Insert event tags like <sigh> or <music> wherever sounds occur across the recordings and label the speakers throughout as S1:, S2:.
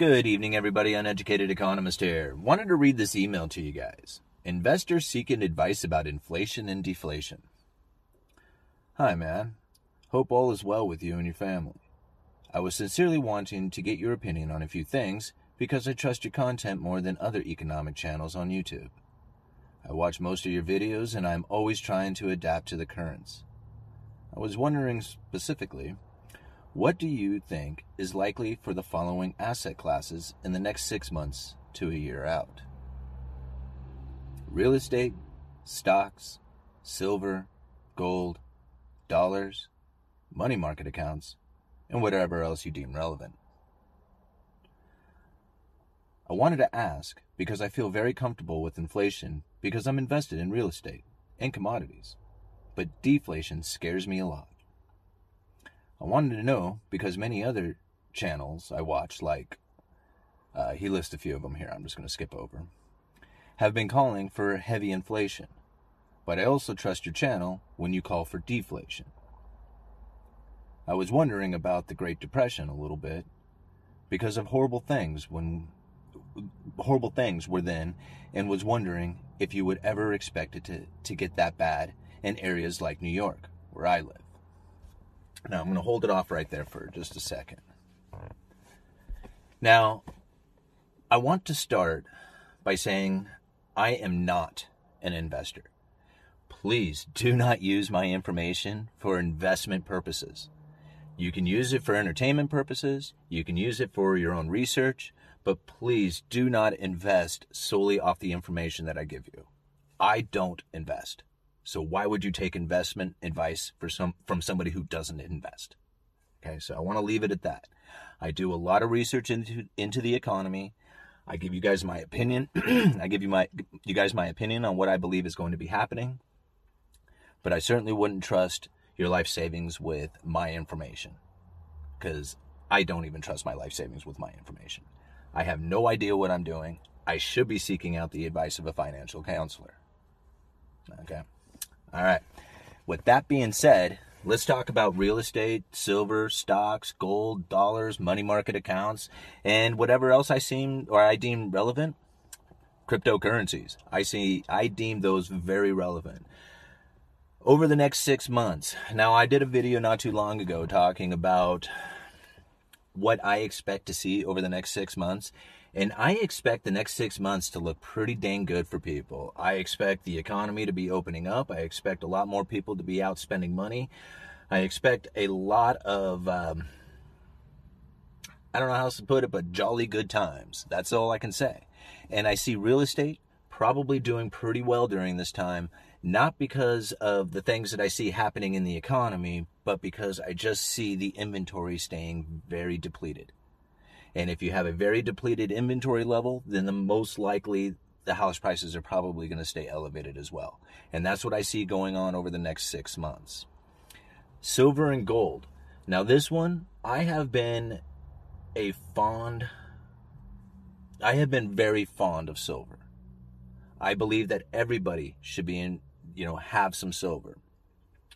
S1: Good evening, everybody. Uneducated economist here. Wanted to read this email to you guys. Investors seeking advice about inflation and deflation. Hi, man. Hope all is well with you and your family. I was sincerely wanting to get your opinion on a few things because I trust your content more than other economic channels on YouTube. I watch most of your videos and I'm always trying to adapt to the currents. I was wondering specifically what do you think is likely for the following asset classes in the next six months to a year out? Real estate, stocks, silver, gold, dollars, money market accounts, and whatever else you deem relevant. I wanted to ask because I feel very comfortable with inflation because I'm invested in real estate and commodities, but deflation scares me a lot. I wanted to know because many other channels I watch, like uh, he lists a few of them here, I'm just going to skip over, have been calling for heavy inflation. But I also trust your channel when you call for deflation. I was wondering about the Great Depression a little bit because of horrible things when horrible things were then and was wondering if you would ever expect it to, to get that bad in areas like New York, where I live. Now I'm going to hold it off right there for just a second. Now, I want to start by saying I am not an investor. Please do not use my information for investment purposes. You can use it for entertainment purposes, you can use it for your own research, but please do not invest solely off the information that I give you. I don't invest. So why would you take investment advice for some from somebody who doesn't invest? Okay, so I want to leave it at that. I do a lot of research into into the economy. I give you guys my opinion. <clears throat> I give you my you guys my opinion on what I believe is going to be happening. But I certainly wouldn't trust your life savings with my information cuz I don't even trust my life savings with my information. I have no idea what I'm doing. I should be seeking out the advice of a financial counselor. Okay. All right. With that being said, let's talk about real estate, silver, stocks, gold, dollars, money market accounts, and whatever else I seem or I deem relevant. Cryptocurrencies. I see I deem those very relevant. Over the next 6 months. Now I did a video not too long ago talking about what I expect to see over the next 6 months and I expect the next six months to look pretty dang good for people. I expect the economy to be opening up. I expect a lot more people to be out spending money. I expect a lot of, um, I don't know how else to put it, but jolly good times. That's all I can say. And I see real estate probably doing pretty well during this time, not because of the things that I see happening in the economy, but because I just see the inventory staying very depleted. And if you have a very depleted inventory level, then the most likely the house prices are probably going to stay elevated as well. And that's what I see going on over the next six months. Silver and gold. Now, this one, I have been a fond, I have been very fond of silver. I believe that everybody should be in, you know, have some silver.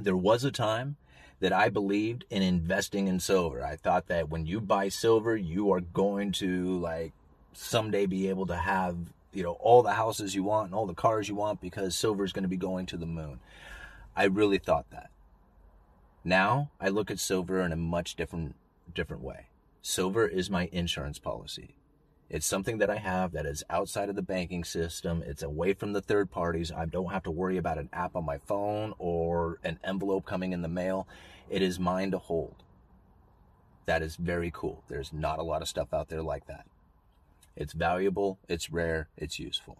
S1: There was a time that I believed in investing in silver. I thought that when you buy silver, you are going to like someday be able to have, you know, all the houses you want and all the cars you want because silver is going to be going to the moon. I really thought that. Now, I look at silver in a much different different way. Silver is my insurance policy. It's something that I have that is outside of the banking system. It's away from the third parties. I don't have to worry about an app on my phone or an envelope coming in the mail. It is mine to hold. That is very cool. There's not a lot of stuff out there like that. It's valuable, it's rare, it's useful.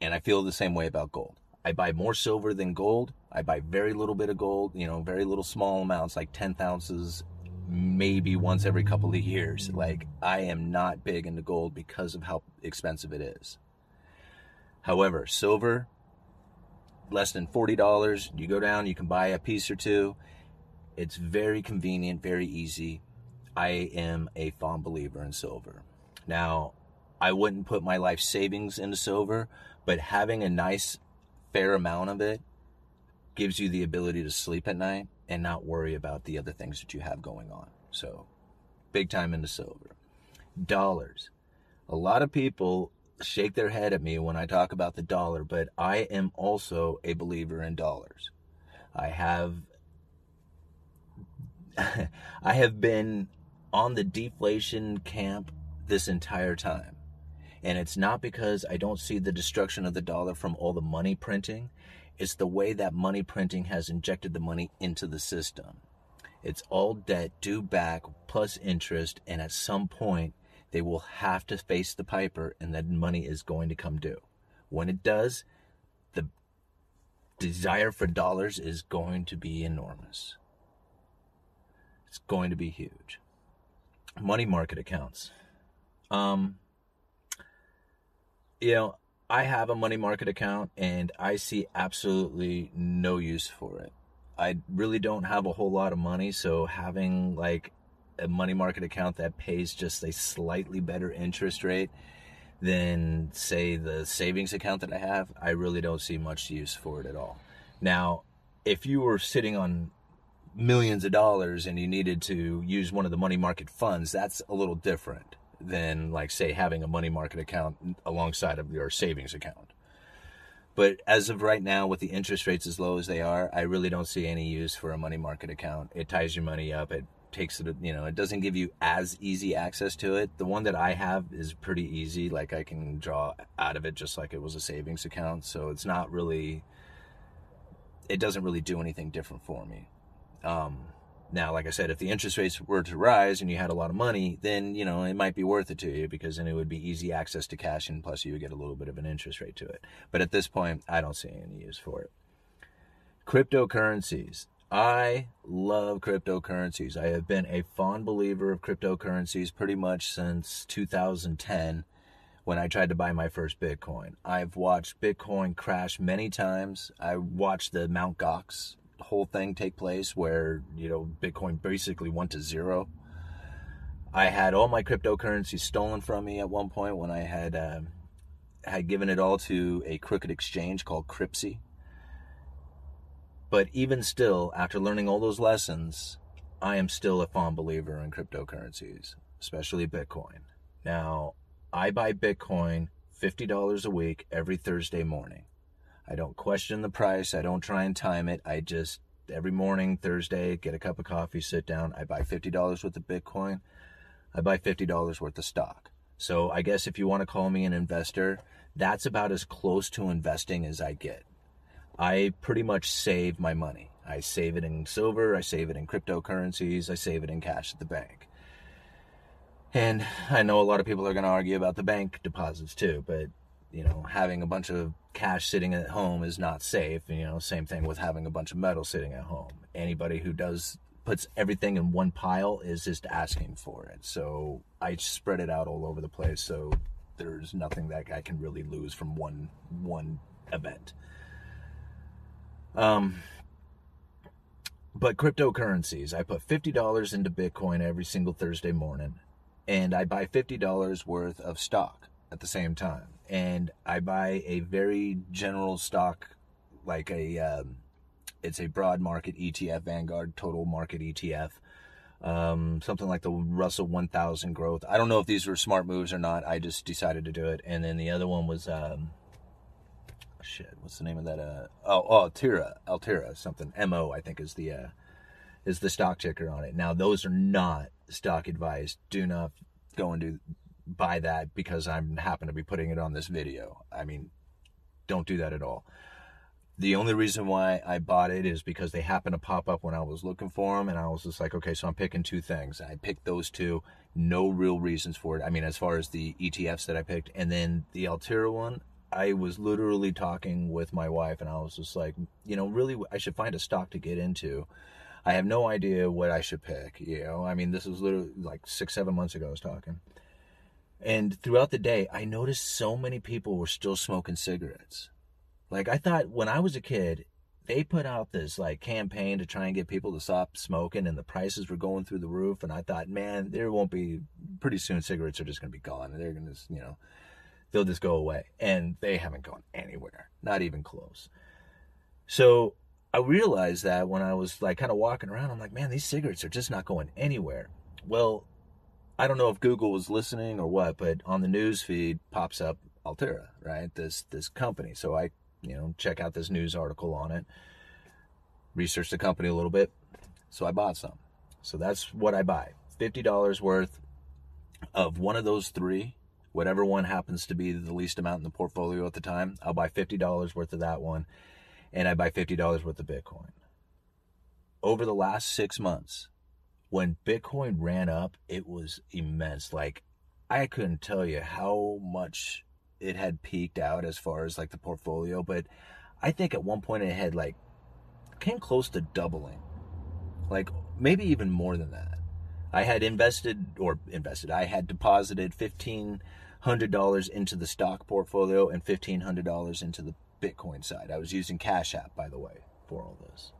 S1: And I feel the same way about gold. I buy more silver than gold. I buy very little bit of gold, you know, very little small amounts, like 10 ounces maybe once every couple of years. Like, I am not big into gold because of how expensive it is. However, silver, less than $40. You go down, you can buy a piece or two. It's very convenient, very easy. I am a fond believer in silver. Now, I wouldn't put my life savings into silver, but having a nice, fair amount of it gives you the ability to sleep at night and not worry about the other things that you have going on. So, big time into silver. Dollars. A lot of people shake their head at me when I talk about the dollar, but I am also a believer in dollars. I have <laughs> I have been on the deflation camp this entire time. And it's not because I don't see the destruction of the dollar from all the money printing. It's the way that money printing has injected the money into the system. It's all debt due back plus interest, and at some point, they will have to face the piper, and that money is going to come due. When it does, the desire for dollars is going to be enormous. It's going to be huge. Money market accounts. Um, you know, I have a money market account and I see absolutely no use for it. I really don't have a whole lot of money, so having like a money market account that pays just a slightly better interest rate than say the savings account that I have, I really don't see much use for it at all. Now, if you were sitting on millions of dollars and you needed to use one of the money market funds, that's a little different than like say having a money market account alongside of your savings account. But as of right now, with the interest rates as low as they are, I really don't see any use for a money market account. It ties your money up. It takes it, you know, it doesn't give you as easy access to it. The one that I have is pretty easy. Like I can draw out of it just like it was a savings account. So it's not really, it doesn't really do anything different for me. Um, now, like I said, if the interest rates were to rise and you had a lot of money, then, you know, it might be worth it to you because then it would be easy access to cash and plus you would get a little bit of an interest rate to it. But at this point, I don't see any use for it. Cryptocurrencies. I love cryptocurrencies. I have been a fond believer of cryptocurrencies pretty much since 2010 when I tried to buy my first Bitcoin. I've watched Bitcoin crash many times. I watched the Mt. Gox whole thing take place where, you know, Bitcoin basically went to zero. I had all my cryptocurrency stolen from me at one point when I had uh, had given it all to a crooked exchange called Cryptsy. But even still, after learning all those lessons, I am still a fond believer in cryptocurrencies, especially Bitcoin. Now, I buy Bitcoin $50 a week every Thursday morning. I don't question the price. I don't try and time it. I just every morning, Thursday, get a cup of coffee, sit down. I buy fifty dollars worth of Bitcoin. I buy fifty dollars worth of stock. So I guess if you want to call me an investor, that's about as close to investing as I get. I pretty much save my money. I save it in silver, I save it in cryptocurrencies, I save it in cash at the bank. And I know a lot of people are going to argue about the bank deposits too, but you know, having a bunch of cash sitting at home is not safe. You know, same thing with having a bunch of metal sitting at home. Anybody who does puts everything in one pile is just asking for it. So I spread it out all over the place. So there's nothing that I can really lose from one one event. Um, but cryptocurrencies, I put fifty dollars into Bitcoin every single Thursday morning, and I buy fifty dollars worth of stock at the same time and I buy a very general stock, like a, um, it's a broad market ETF, Vanguard Total Market ETF, um, something like the Russell 1000 growth. I don't know if these were smart moves or not. I just decided to do it. And then the other one was, um, shit, what's the name of that? Uh, oh, oh, Altira, Altera, something. MO, I think is the, uh, is the stock ticker on it. Now, those are not stock advice. Do not go and do buy that because I'm happen to be putting it on this video. I mean, don't do that at all. The only reason why I bought it is because they happened to pop up when I was looking for them, and I was just like, okay, so I'm picking two things. I picked those two. No real reasons for it. I mean, as far as the ETFs that I picked, and then the Altera one, I was literally talking with my wife, and I was just like, you know, really, I should find a stock to get into. I have no idea what I should pick. You know, I mean, this was literally like six, seven months ago I was talking. And throughout the day, I noticed so many people were still smoking cigarettes. Like, I thought when I was a kid, they put out this like campaign to try and get people to stop smoking and the prices were going through the roof. And i thought man there won't be pretty soon cigarettes are just going to be gone. They're going to you know they'll just go away. And they haven't gone anywhere not even close. So i realized that when i was like kind of walking around i'm like man these cigarettes are just not going anywhere. Well i don't know if google was listening or what but on the news feed pops up altera right this this company so i you know, check out this news article on it, research the company a little bit. So I bought some. So that's what I buy $50 worth of one of those three, whatever one happens to be the least amount in the portfolio at the time. I'll buy $50 worth of that one, and I buy $50 worth of Bitcoin. Over the last six months, when Bitcoin ran up, it was immense. Like, I couldn't tell you how much it had peaked out as far as like the portfolio, but I think at one point it had like came close to doubling. Like maybe even more than that. I had invested or invested, I had deposited fifteen hundred dollars into the stock portfolio and fifteen hundred dollars into the Bitcoin side. I was using Cash App, by the way, for all this.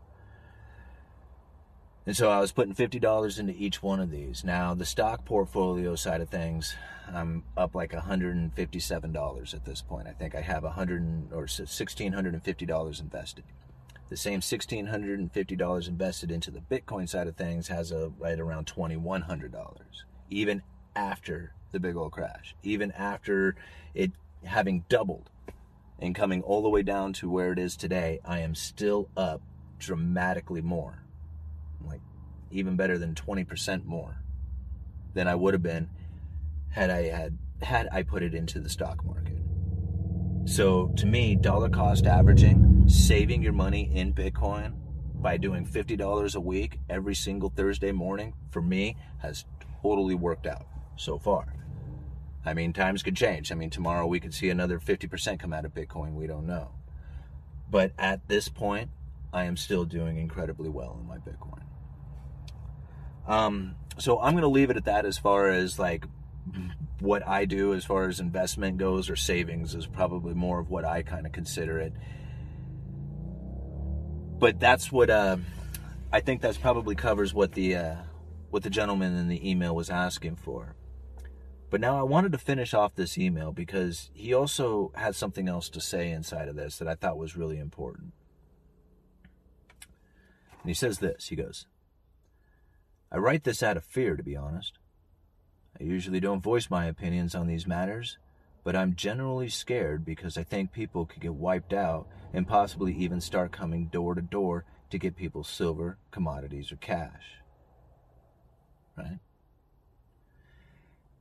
S1: And so I was putting $50 into each one of these. Now, the stock portfolio side of things, I'm up like $157 at this point. I think I have 100 or $1,650 invested. The same $1,650 invested into the Bitcoin side of things has a right around $2,100, even after the big old crash, even after it having doubled and coming all the way down to where it is today, I am still up dramatically more like even better than 20% more than I would have been had I had had I put it into the stock market. So to me, dollar cost averaging, saving your money in Bitcoin by doing $50 a week every single Thursday morning for me has totally worked out so far. I mean, times could change. I mean, tomorrow we could see another 50% come out of Bitcoin. We don't know. But at this point, I am still doing incredibly well in my Bitcoin. Um, so I'm going to leave it at that as far as like what I do as far as investment goes or savings is probably more of what I kind of consider it. But that's what uh, I think that's probably covers what the uh, what the gentleman in the email was asking for. But now I wanted to finish off this email because he also had something else to say inside of this that I thought was really important. And he says this. He goes, I write this out of fear, to be honest. I usually don't voice my opinions on these matters, but I'm generally scared because I think people could get wiped out and possibly even start coming door to door to get people silver, commodities, or cash. Right?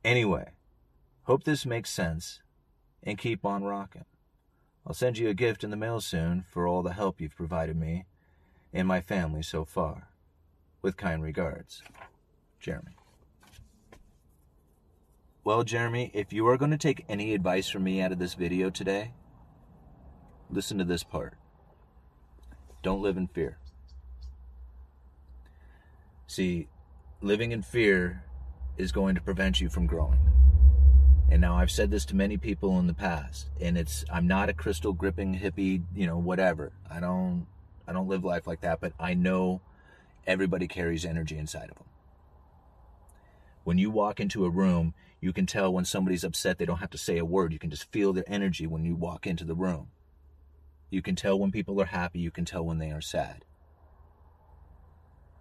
S1: Anyway, hope this makes sense and keep on rocking. I'll send you a gift in the mail soon for all the help you've provided me and my family so far. With kind regards, Jeremy. Well, Jeremy, if you are going to take any advice from me out of this video today, listen to this part. Don't live in fear. See, living in fear is going to prevent you from growing. And now I've said this to many people in the past, and it's I'm not a crystal gripping hippie, you know, whatever. I don't I don't live life like that, but I know everybody carries energy inside of them. When you walk into a room, you can tell when somebody's upset, they don't have to say a word. You can just feel their energy when you walk into the room. You can tell when people are happy, you can tell when they are sad.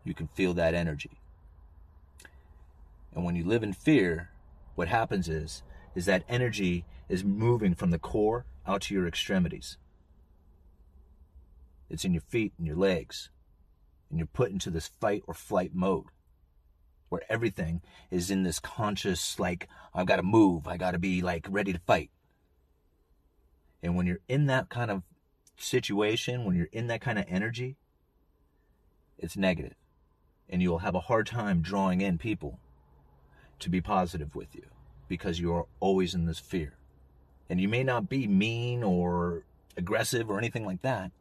S1: You can feel that energy. And when you live in fear, what happens is is that energy is moving from the core out to your extremities. It's in your feet and your legs and you're put into this fight or flight mode where everything is in this conscious, like, I've got to move, I got to be like ready to fight. And when you're in that kind of situation, when you're in that kind of energy, it's negative. And you'll have a hard time drawing in people to be positive with you because you're always in this fear. And you may not be mean or aggressive or anything like that,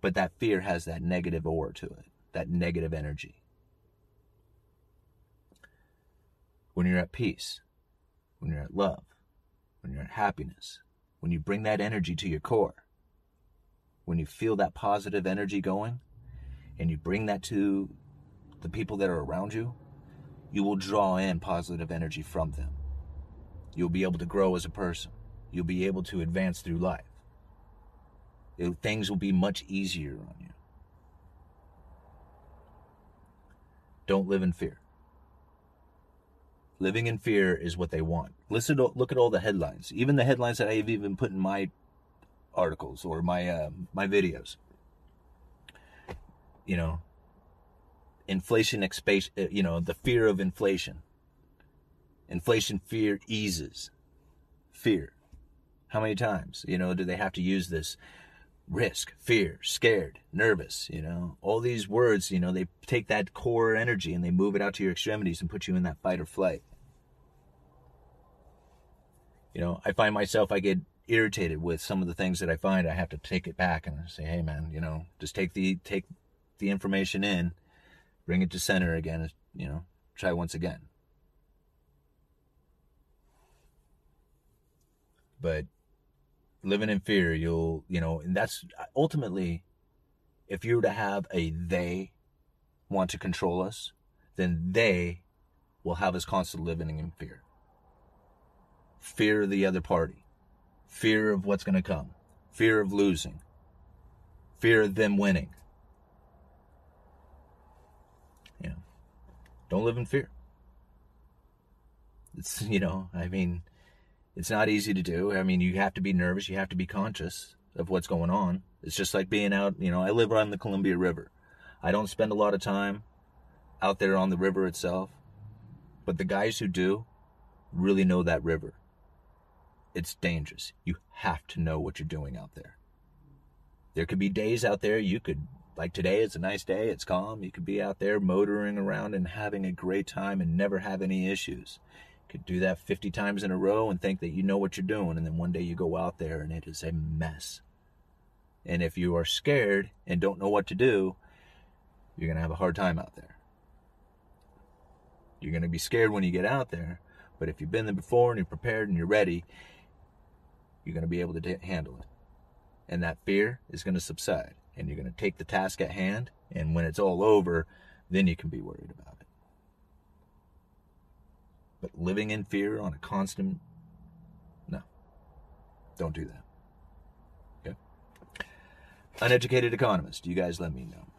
S1: but that fear has that negative aura to it. that negative energy. When you're at peace, when you're at love, when you're at happiness, when you bring that energy to your core, when you feel that positive energy going and you bring that to the people that are around you, you will draw in positive energy from them. You'll be able to grow as a person. You'll be able to advance through life. Things will be much easier on you. Don't live in fear. Living in fear is what they want. Listen, to, look at all the headlines, even the headlines that I've even put in my articles or my uh, my videos. You know, inflation expa- uh, you know, the fear of inflation. Inflation fear eases. Fear. How many times, you know, do they have to use this? Risk, fear, scared, nervous, you know, all these words, you know, they take that core energy and they move it out to your extremities and put you in that fight or flight. You know, I find myself, I get irritated with some of the things that I find. I have to take it back and say, hey man, you know, just take the, take the information in, bring it to center again, you know, try once again. But living in fear, you'll, you know, and that's uh, ultimately, if you were to have a they want to control us, then they will have us constantly living in fear. Fear of the other party, fear of what's going to come, fear of losing, fear of them winning. You know, don't live in fear. It's, <laughs> you know, I mean, it's not easy to do. I mean, you have to be nervous. You have to be conscious of what's going on. It's just like being out, you know, I live on the Columbia River. I don't spend a lot of time out there on the river itself, but the guys who do really know that river. It's dangerous. You have to know what you're doing out there. There could be days out there you could, like today, it's a nice day, it's calm. You could be out there motoring around and having a great time and never have any issues could do that 50 times in a row and think that you know what you're doing and then one day you go out there and it is a mess. And if you are scared and don't know what to do you're going to have a hard time out there. You're going to be scared when you get out there but if you've been there before and you're prepared and you're ready you're going to be able to handle it. And that fear is going to subside and you're going to take the task at hand and when it's all over then you can be worried about it but living in fear on a constant, no. Don't do that. Okay? Uneducated economist, you guys let me know.